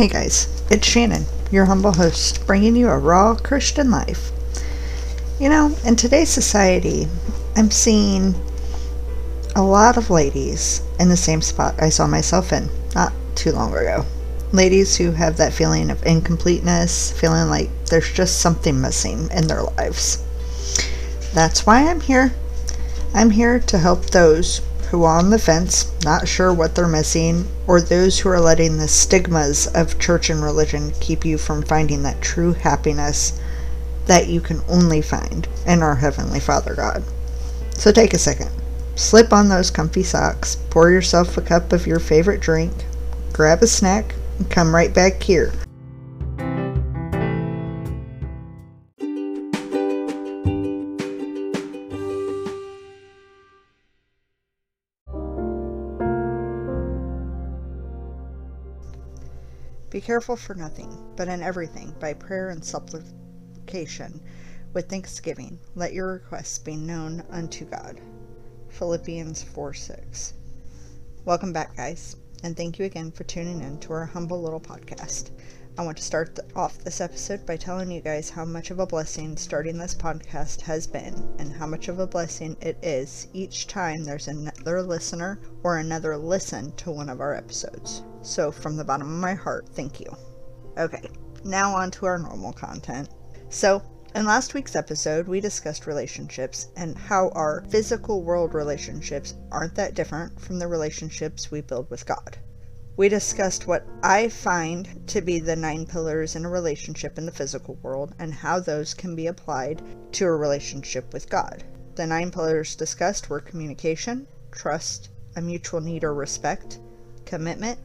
Hey guys, it's Shannon, your humble host, bringing you a raw Christian life. You know, in today's society, I'm seeing a lot of ladies in the same spot I saw myself in not too long ago. Ladies who have that feeling of incompleteness, feeling like there's just something missing in their lives. That's why I'm here. I'm here to help those who are on the fence, not sure what they're missing, or those who are letting the stigmas of church and religion keep you from finding that true happiness that you can only find in our Heavenly Father God. So take a second, slip on those comfy socks, pour yourself a cup of your favorite drink, grab a snack, and come right back here careful for nothing, but in everything, by prayer and supplication, with thanksgiving, let your requests be known unto God. Philippians 4 6. Welcome back, guys, and thank you again for tuning in to our humble little podcast. I want to start off this episode by telling you guys how much of a blessing starting this podcast has been, and how much of a blessing it is each time there's another listener or another listen to one of our episodes. So, from the bottom of my heart, thank you. Okay, now on to our normal content. So, in last week's episode, we discussed relationships and how our physical world relationships aren't that different from the relationships we build with God. We discussed what I find to be the nine pillars in a relationship in the physical world and how those can be applied to a relationship with God. The nine pillars discussed were communication, trust, a mutual need or respect, commitment,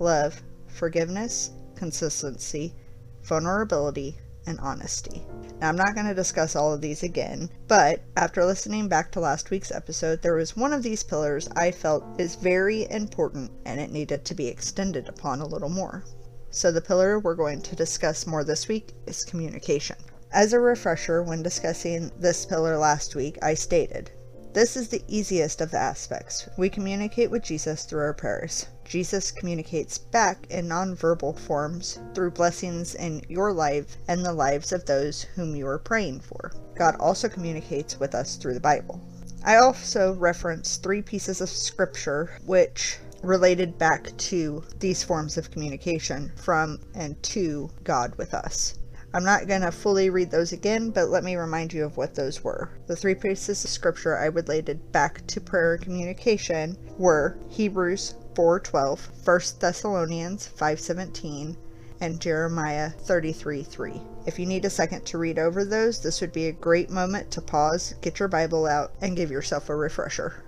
love, forgiveness, consistency, vulnerability, and honesty. Now, I'm not going to discuss all of these again, but after listening back to last week's episode, there was one of these pillars I felt is very important and it needed to be extended upon a little more. So, the pillar we're going to discuss more this week is communication. As a refresher, when discussing this pillar last week, I stated this is the easiest of the aspects. We communicate with Jesus through our prayers. Jesus communicates back in nonverbal forms through blessings in your life and the lives of those whom you are praying for. God also communicates with us through the Bible. I also reference three pieces of scripture which related back to these forms of communication from and to God with us. I'm not going to fully read those again, but let me remind you of what those were. The three pieces of scripture I related back to prayer communication were Hebrews 4:12, 1 Thessalonians 5:17, and Jeremiah 33:3. If you need a second to read over those, this would be a great moment to pause, get your Bible out, and give yourself a refresher.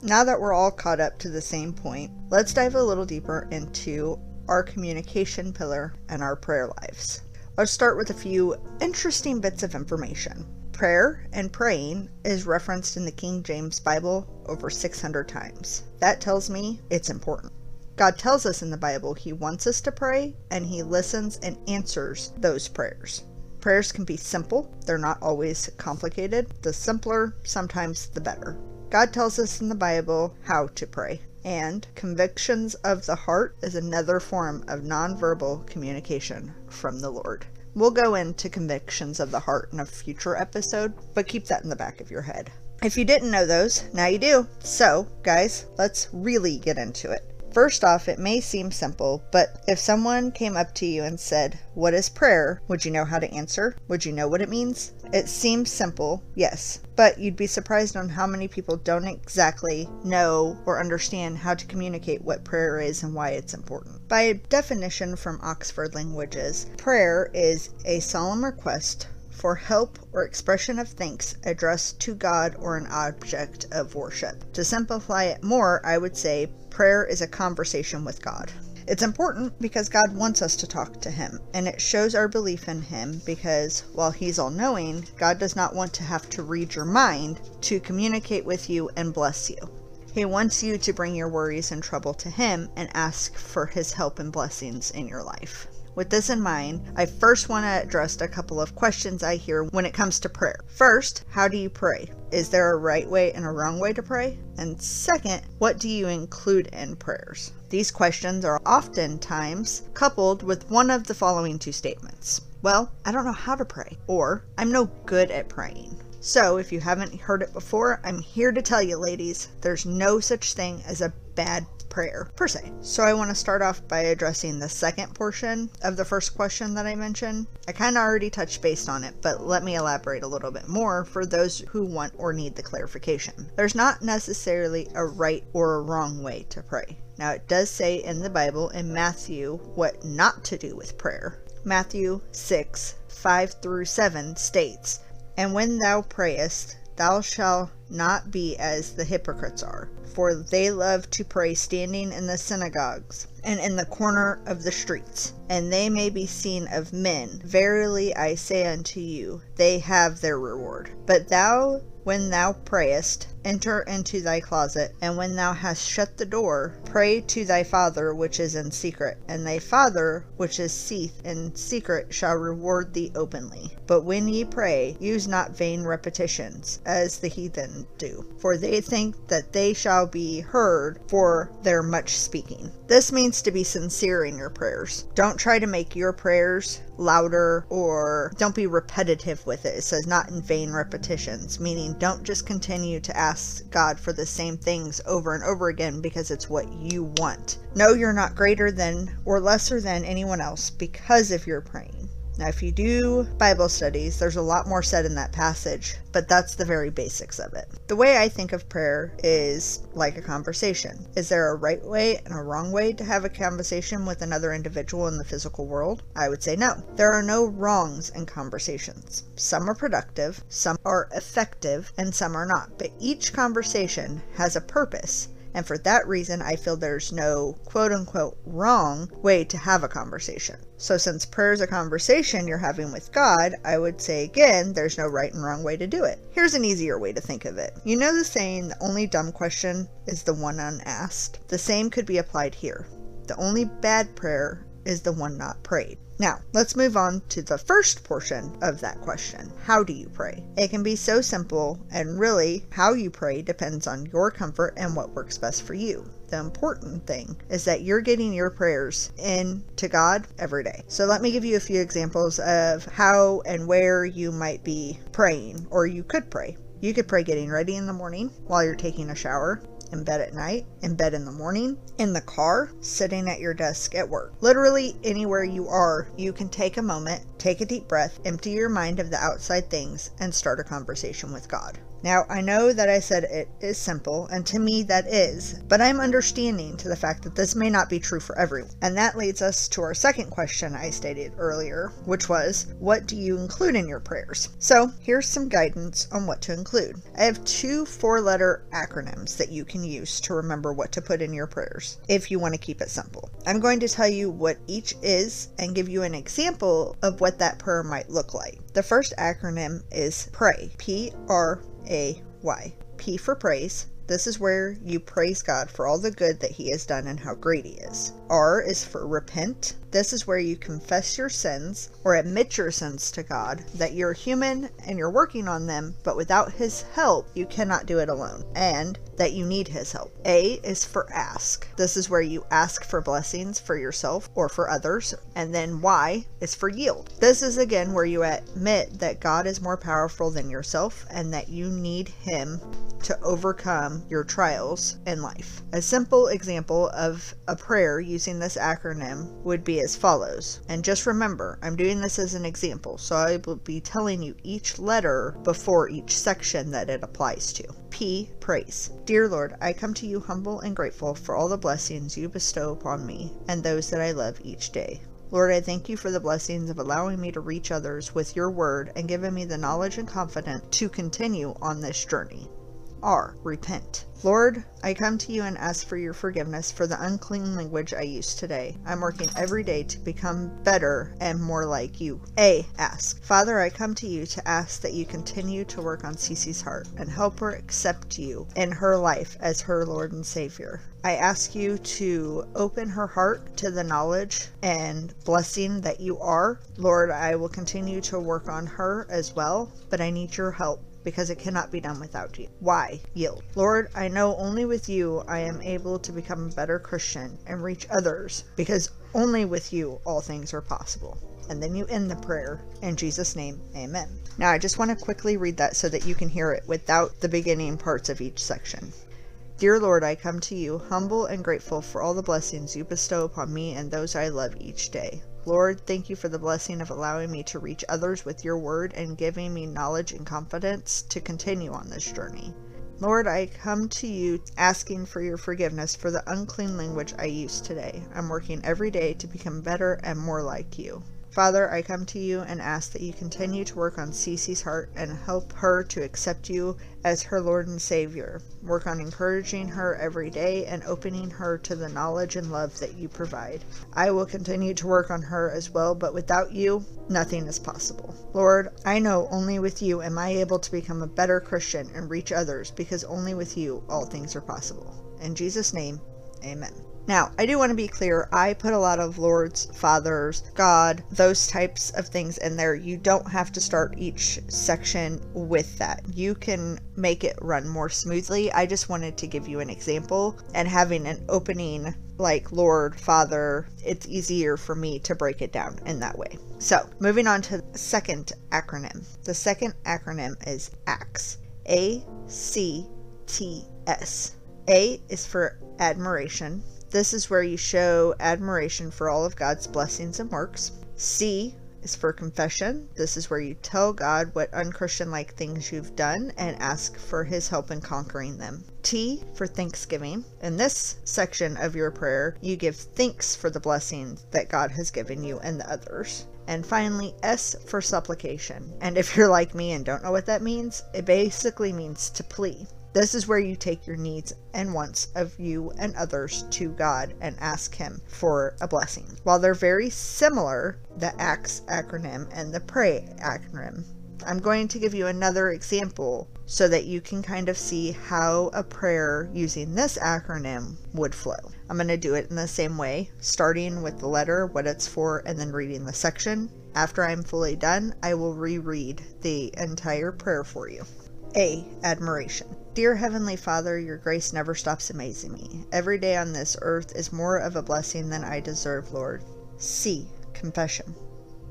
Now that we're all caught up to the same point, let's dive a little deeper into our communication pillar and our prayer lives. Let's start with a few interesting bits of information. Prayer and praying is referenced in the King James Bible over 600 times. That tells me it's important. God tells us in the Bible He wants us to pray and He listens and answers those prayers. Prayers can be simple, they're not always complicated. The simpler, sometimes the better. God tells us in the Bible how to pray and convictions of the heart is another form of nonverbal communication from the Lord. We'll go into convictions of the heart in a future episode, but keep that in the back of your head. If you didn't know those, now you do. So, guys, let's really get into it. First off, it may seem simple, but if someone came up to you and said, What is prayer? Would you know how to answer? Would you know what it means? It seems simple, yes, but you'd be surprised on how many people don't exactly know or understand how to communicate what prayer is and why it's important. By definition from Oxford Languages, prayer is a solemn request for help or expression of thanks addressed to God or an object of worship. To simplify it more, I would say prayer is a conversation with God. It's important because God wants us to talk to Him, and it shows our belief in Him because while He's all knowing, God does not want to have to read your mind to communicate with you and bless you. He wants you to bring your worries and trouble to Him and ask for His help and blessings in your life. With this in mind, I first want to address a couple of questions I hear when it comes to prayer. First, how do you pray? Is there a right way and a wrong way to pray? And second, what do you include in prayers? These questions are oftentimes coupled with one of the following two statements. Well, I don't know how to pray, or I'm no good at praying. So, if you haven't heard it before, I'm here to tell you, ladies, there's no such thing as a bad prayer per se. So, I want to start off by addressing the second portion of the first question that I mentioned. I kind of already touched base on it, but let me elaborate a little bit more for those who want or need the clarification. There's not necessarily a right or a wrong way to pray. Now, it does say in the Bible in Matthew what not to do with prayer. Matthew 6 5 through 7 states, And when thou prayest, thou shalt not be as the hypocrites are, for they love to pray standing in the synagogues and in the corner of the streets, and they may be seen of men. Verily I say unto you, they have their reward. But thou, when thou prayest, enter into thy closet, and when thou hast shut the door, pray to thy Father which is in secret, and thy Father which is seeth in secret shall reward thee openly. But when ye pray, use not vain repetitions, as the heathen do, for they think that they shall be heard for their much speaking. This means to be sincere in your prayers. Don't try to make your prayers louder or don't be repetitive with it. It says not in vain repetitions, meaning don't just continue to ask God for the same things over and over again because it's what you want. No, you're not greater than or lesser than anyone else because of your praying. Now, if you do Bible studies, there's a lot more said in that passage, but that's the very basics of it. The way I think of prayer is like a conversation. Is there a right way and a wrong way to have a conversation with another individual in the physical world? I would say no. There are no wrongs in conversations. Some are productive, some are effective, and some are not. But each conversation has a purpose and for that reason, I feel there's no quote unquote wrong way to have a conversation. So, since prayer is a conversation you're having with God, I would say again, there's no right and wrong way to do it. Here's an easier way to think of it. You know the saying, the only dumb question is the one unasked? The same could be applied here. The only bad prayer is the one not prayed. Now, let's move on to the first portion of that question How do you pray? It can be so simple, and really, how you pray depends on your comfort and what works best for you. The important thing is that you're getting your prayers in to God every day. So, let me give you a few examples of how and where you might be praying, or you could pray. You could pray getting ready in the morning while you're taking a shower in bed at night, in bed in the morning, in the car, sitting at your desk at work. Literally anywhere you are, you can take a moment, take a deep breath, empty your mind of the outside things, and start a conversation with God. Now, I know that I said it is simple, and to me that is, but I'm understanding to the fact that this may not be true for everyone. And that leads us to our second question I stated earlier, which was, What do you include in your prayers? So, here's some guidance on what to include. I have two four letter acronyms that you can use to remember what to put in your prayers if you want to keep it simple. I'm going to tell you what each is and give you an example of what that prayer might look like. The first acronym is PRAY. P R a Y. P for praise. This is where you praise God for all the good that He has done and how great He is. R is for repent. This is where you confess your sins or admit your sins to God, that you're human and you're working on them, but without His help, you cannot do it alone, and that you need His help. A is for ask. This is where you ask for blessings for yourself or for others. And then Y is for yield. This is again where you admit that God is more powerful than yourself and that you need Him to overcome your trials in life. A simple example of a prayer using this acronym would be as follows. And just remember, I'm doing this as an example, so I will be telling you each letter before each section that it applies to. P. Praise. Dear Lord, I come to you humble and grateful for all the blessings you bestow upon me and those that I love each day. Lord, I thank you for the blessings of allowing me to reach others with your word and giving me the knowledge and confidence to continue on this journey. Are repent. Lord, I come to you and ask for your forgiveness for the unclean language I used today. I'm working every day to become better and more like you. A. Ask. Father, I come to you to ask that you continue to work on Cece's heart and help her accept you in her life as her Lord and Savior. I ask you to open her heart to the knowledge and blessing that you are. Lord, I will continue to work on her as well, but I need your help because it cannot be done without you. Why? Yield. Lord, I know only with you I am able to become a better Christian and reach others because only with you all things are possible. And then you end the prayer. In Jesus' name, amen. Now, I just want to quickly read that so that you can hear it without the beginning parts of each section. Dear Lord, I come to you humble and grateful for all the blessings you bestow upon me and those I love each day. Lord, thank you for the blessing of allowing me to reach others with your word and giving me knowledge and confidence to continue on this journey. Lord, I come to you asking for your forgiveness for the unclean language I used today. I'm working every day to become better and more like you. Father, I come to you and ask that you continue to work on Cece's heart and help her to accept you as her Lord and Savior. Work on encouraging her every day and opening her to the knowledge and love that you provide. I will continue to work on her as well, but without you, nothing is possible. Lord, I know only with you am I able to become a better Christian and reach others because only with you all things are possible. In Jesus' name, amen. Now, I do want to be clear, I put a lot of lords, fathers, God, those types of things in there. You don't have to start each section with that. You can make it run more smoothly. I just wanted to give you an example and having an opening like Lord, Father, it's easier for me to break it down in that way. So, moving on to the second acronym. The second acronym is ACTS. A C T S. A is for admiration. This is where you show admiration for all of God's blessings and works. C is for confession. This is where you tell God what unchristian like things you've done and ask for his help in conquering them. T for thanksgiving. In this section of your prayer, you give thanks for the blessings that God has given you and the others. And finally, S for supplication. And if you're like me and don't know what that means, it basically means to plea. This is where you take your needs and wants of you and others to God and ask Him for a blessing. While they're very similar, the ACTS acronym and the PRAY acronym, I'm going to give you another example so that you can kind of see how a prayer using this acronym would flow. I'm going to do it in the same way, starting with the letter, what it's for, and then reading the section. After I'm fully done, I will reread the entire prayer for you. A. Admiration. Dear Heavenly Father, your grace never stops amazing me. Every day on this earth is more of a blessing than I deserve, Lord. C. Confession.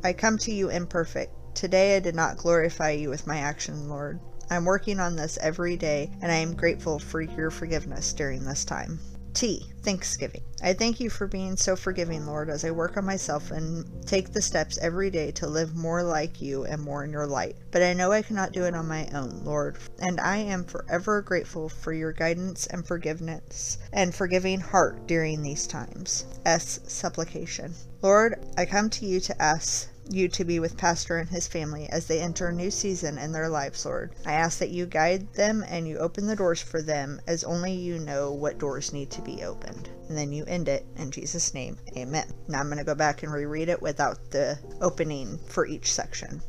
I come to you imperfect. Today I did not glorify you with my action, Lord. I'm working on this every day, and I am grateful for your forgiveness during this time. T. Thanksgiving. I thank you for being so forgiving, Lord, as I work on myself and take the steps every day to live more like you and more in your light. But I know I cannot do it on my own, Lord, and I am forever grateful for your guidance and forgiveness and forgiving heart during these times. S. Supplication. Lord, I come to you to ask you to be with Pastor and his family as they enter a new season in their lives, Lord. I ask that you guide them and you open the doors for them as only you know what doors need to be opened. And then you end it in Jesus' name. Amen. Now I'm going to go back and reread it without the opening for each section.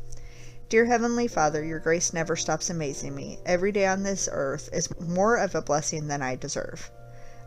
Dear Heavenly Father, your grace never stops amazing me. Every day on this earth is more of a blessing than I deserve.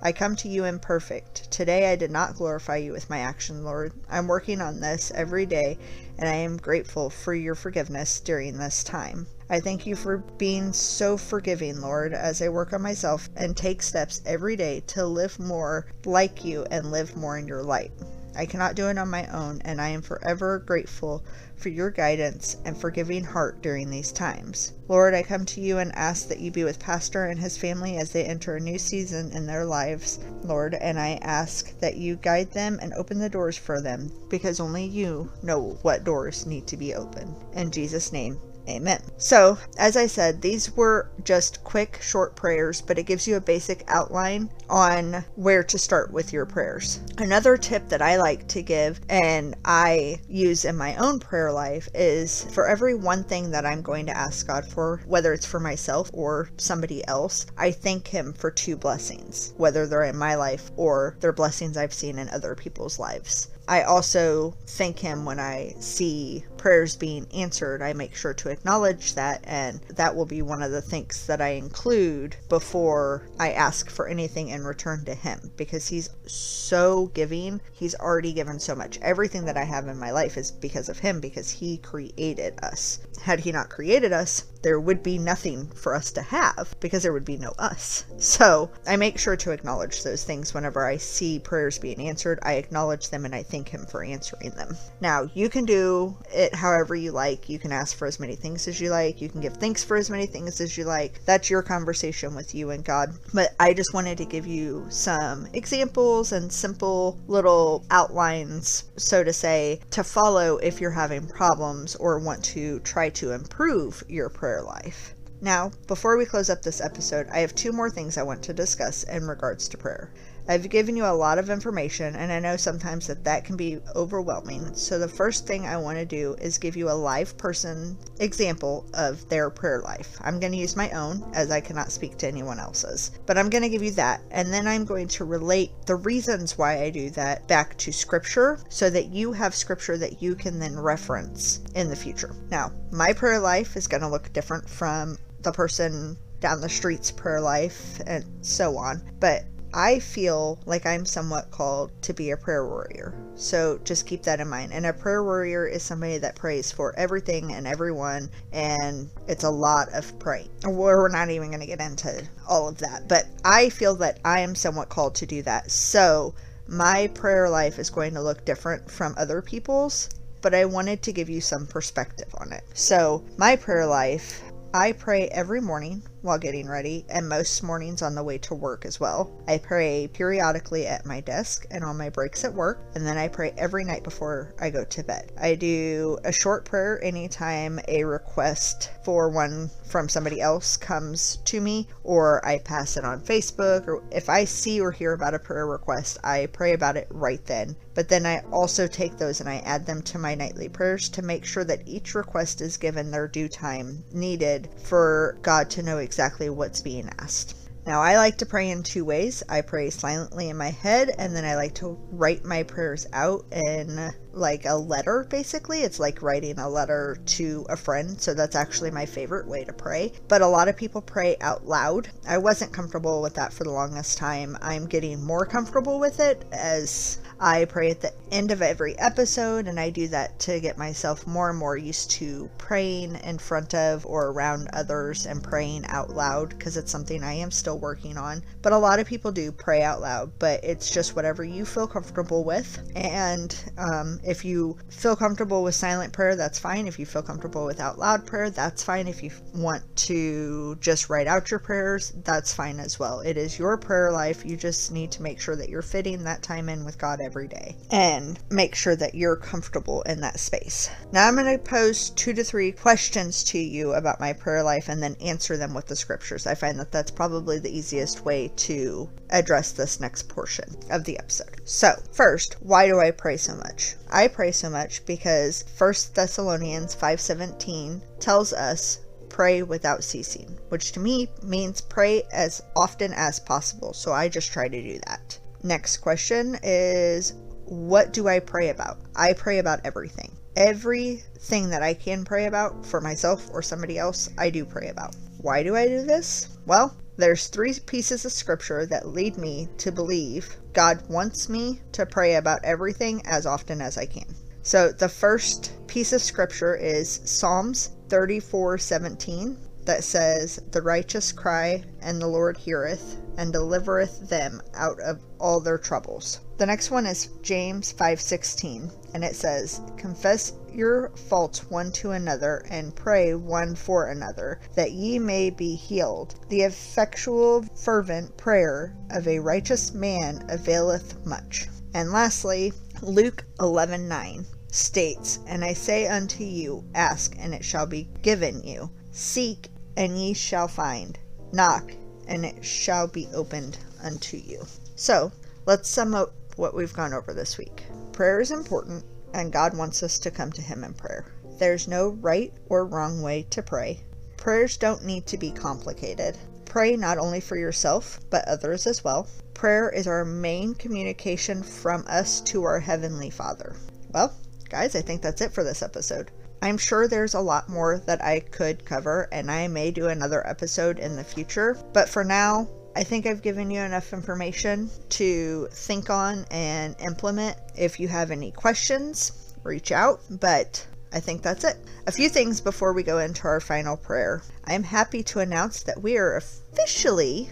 I come to you imperfect. Today I did not glorify you with my action, Lord. I'm working on this every day, and I am grateful for your forgiveness during this time. I thank you for being so forgiving, Lord, as I work on myself and take steps every day to live more like you and live more in your light. I cannot do it on my own, and I am forever grateful for your guidance and forgiving heart during these times. Lord, I come to you and ask that you be with Pastor and his family as they enter a new season in their lives, Lord, and I ask that you guide them and open the doors for them because only you know what doors need to be opened. In Jesus' name, Amen. So, as I said, these were just quick, short prayers, but it gives you a basic outline on where to start with your prayers. Another tip that I like to give and I use in my own prayer life is for every one thing that I'm going to ask God for, whether it's for myself or somebody else, I thank Him for two blessings, whether they're in my life or they're blessings I've seen in other people's lives. I also thank him when I see prayers being answered. I make sure to acknowledge that, and that will be one of the things that I include before I ask for anything in return to him because he's so giving. He's already given so much. Everything that I have in my life is because of him because he created us. Had he not created us, there would be nothing for us to have because there would be no us. So I make sure to acknowledge those things whenever I see prayers being answered. I acknowledge them and I thank Him for answering them. Now, you can do it however you like. You can ask for as many things as you like. You can give thanks for as many things as you like. That's your conversation with you and God. But I just wanted to give you some examples and simple little outlines, so to say, to follow if you're having problems or want to try to improve your prayer life. Now, before we close up this episode, I have two more things I want to discuss in regards to prayer. I've given you a lot of information, and I know sometimes that that can be overwhelming. So, the first thing I want to do is give you a live person example of their prayer life. I'm going to use my own, as I cannot speak to anyone else's, but I'm going to give you that, and then I'm going to relate the reasons why I do that back to scripture so that you have scripture that you can then reference in the future. Now, my prayer life is going to look different from the person down the street's prayer life and so on, but I feel like I'm somewhat called to be a prayer warrior. So just keep that in mind. And a prayer warrior is somebody that prays for everything and everyone, and it's a lot of praying. We're not even going to get into all of that, but I feel that I am somewhat called to do that. So my prayer life is going to look different from other people's, but I wanted to give you some perspective on it. So my prayer life I pray every morning while getting ready, and most mornings on the way to work as well. I pray periodically at my desk and on my breaks at work, and then I pray every night before I go to bed. I do a short prayer anytime a request for one from somebody else comes to me, or I pass it on Facebook, or if I see or hear about a prayer request, I pray about it right then. But then I also take those and I add them to my nightly prayers to make sure that each request is given their due time needed for God to know exactly exactly what's being asked. Now, I like to pray in two ways. I pray silently in my head, and then I like to write my prayers out in like a letter, basically. It's like writing a letter to a friend, so that's actually my favorite way to pray. But a lot of people pray out loud. I wasn't comfortable with that for the longest time. I'm getting more comfortable with it as I pray at the end of every episode, and I do that to get myself more and more used to praying in front of or around others and praying out loud because it's something I am still working on. But a lot of people do pray out loud, but it's just whatever you feel comfortable with. And um, if you feel comfortable with silent prayer, that's fine. If you feel comfortable with out loud prayer, that's fine. If you want to just write out your prayers, that's fine as well. It is your prayer life. You just need to make sure that you're fitting that time in with God every day and make sure that you're comfortable in that space. Now, I'm going to pose two to three questions to you about my prayer life and then answer them with the scriptures. I find that that's probably the easiest way to address this next portion of the episode. So, first, why do I pray so much? I pray so much because 1 Thessalonians 5:17 tells us pray without ceasing, which to me means pray as often as possible. So I just try to do that. Next question is what do I pray about? I pray about everything. Everything that I can pray about for myself or somebody else, I do pray about. Why do I do this? Well, there's three pieces of scripture that lead me to believe God wants me to pray about everything as often as I can. So the first piece of scripture is Psalms 34:17 that says, The righteous cry, and the Lord heareth, and delivereth them out of all their troubles. The next one is James 5:16, and it says, Confess your faults one to another, and pray one for another, that ye may be healed. The effectual fervent prayer of a righteous man availeth much. And lastly, Luke 11:9 states, And I say unto you, Ask, and it shall be given you. Seek, and ye shall find. Knock, and it shall be opened unto you. So, let's sum up what we've gone over this week. Prayer is important, and God wants us to come to Him in prayer. There's no right or wrong way to pray. Prayers don't need to be complicated. Pray not only for yourself, but others as well. Prayer is our main communication from us to our Heavenly Father. Well, guys, I think that's it for this episode. I'm sure there's a lot more that I could cover, and I may do another episode in the future. But for now, I think I've given you enough information to think on and implement. If you have any questions, reach out. But I think that's it. A few things before we go into our final prayer. I am happy to announce that we are officially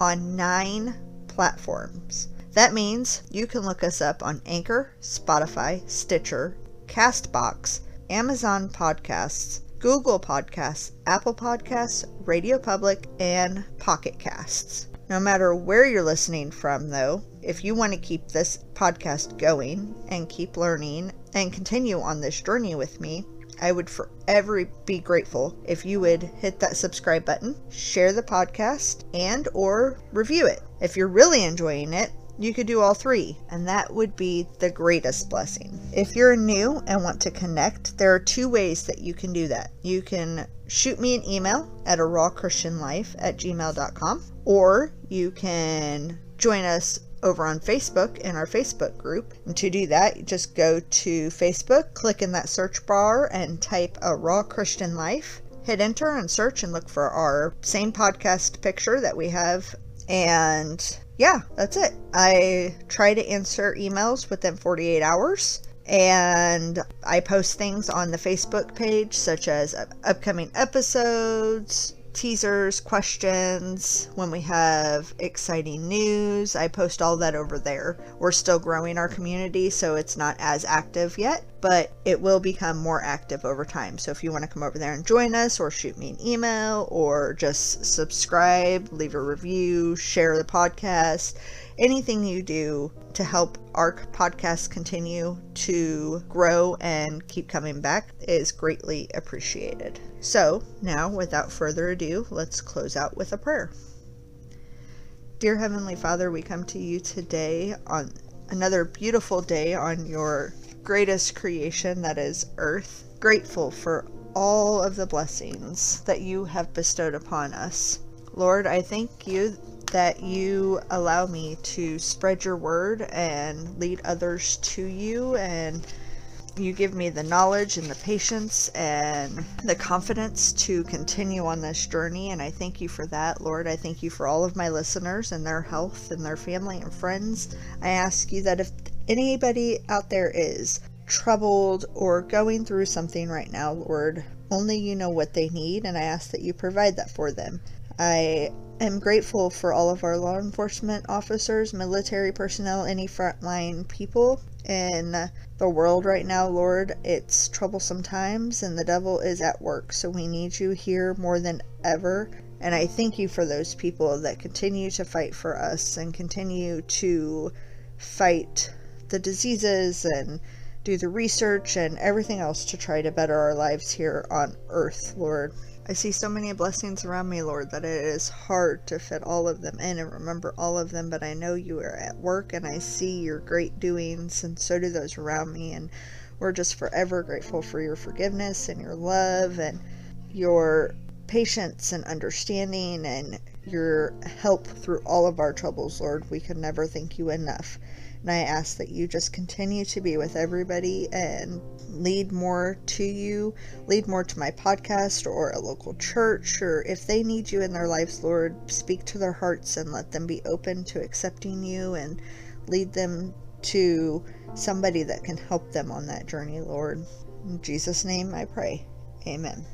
on nine platforms. That means you can look us up on Anchor, Spotify, Stitcher, Castbox, Amazon Podcasts, Google Podcasts, Apple Podcasts, Radio Public, and Pocket Casts. No matter where you're listening from, though, if you want to keep this podcast going and keep learning and continue on this journey with me, I would forever be grateful if you would hit that subscribe button, share the podcast, and or review it. If you're really enjoying it, you could do all three, and that would be the greatest blessing. If you're new and want to connect, there are two ways that you can do that. You can shoot me an email at a rawchristianlife at gmail.com, or you can join us over on Facebook in our Facebook group. And to do that, just go to Facebook, click in that search bar, and type a raw Christian life. Hit enter and search and look for our same podcast picture that we have. And yeah, that's it. I try to answer emails within 48 hours and I post things on the Facebook page, such as upcoming episodes, teasers, questions, when we have exciting news. I post all that over there. We're still growing our community, so it's not as active yet, but it will become more active over time. So if you want to come over there and join us, or shoot me an email, or just subscribe, leave a review, share the podcast, anything you do to help our podcast continue to grow and keep coming back is greatly appreciated. So, now without further ado, let's close out with a prayer. Dear Heavenly Father, we come to you today on another beautiful day on your greatest creation that is earth. Grateful for all of the blessings that you have bestowed upon us. Lord, I thank you that you allow me to spread your word and lead others to you and you give me the knowledge and the patience and the confidence to continue on this journey and I thank you for that Lord. I thank you for all of my listeners and their health and their family and friends. I ask you that if anybody out there is troubled or going through something right now Lord only you know what they need and I ask that you provide that for them I am grateful for all of our law enforcement officers, military personnel, any frontline people in the world right now, Lord. It's troublesome times and the devil is at work, so we need you here more than ever. And I thank you for those people that continue to fight for us and continue to fight the diseases and do the research and everything else to try to better our lives here on earth, Lord. I see so many blessings around me, Lord, that it is hard to fit all of them in and remember all of them, but I know you are at work and I see your great doings, and so do those around me. And we're just forever grateful for your forgiveness and your love and your patience and understanding and your help through all of our troubles, Lord. We can never thank you enough. And I ask that you just continue to be with everybody and lead more to you, lead more to my podcast or a local church, or if they need you in their lives, Lord, speak to their hearts and let them be open to accepting you and lead them to somebody that can help them on that journey, Lord. In Jesus' name I pray. Amen.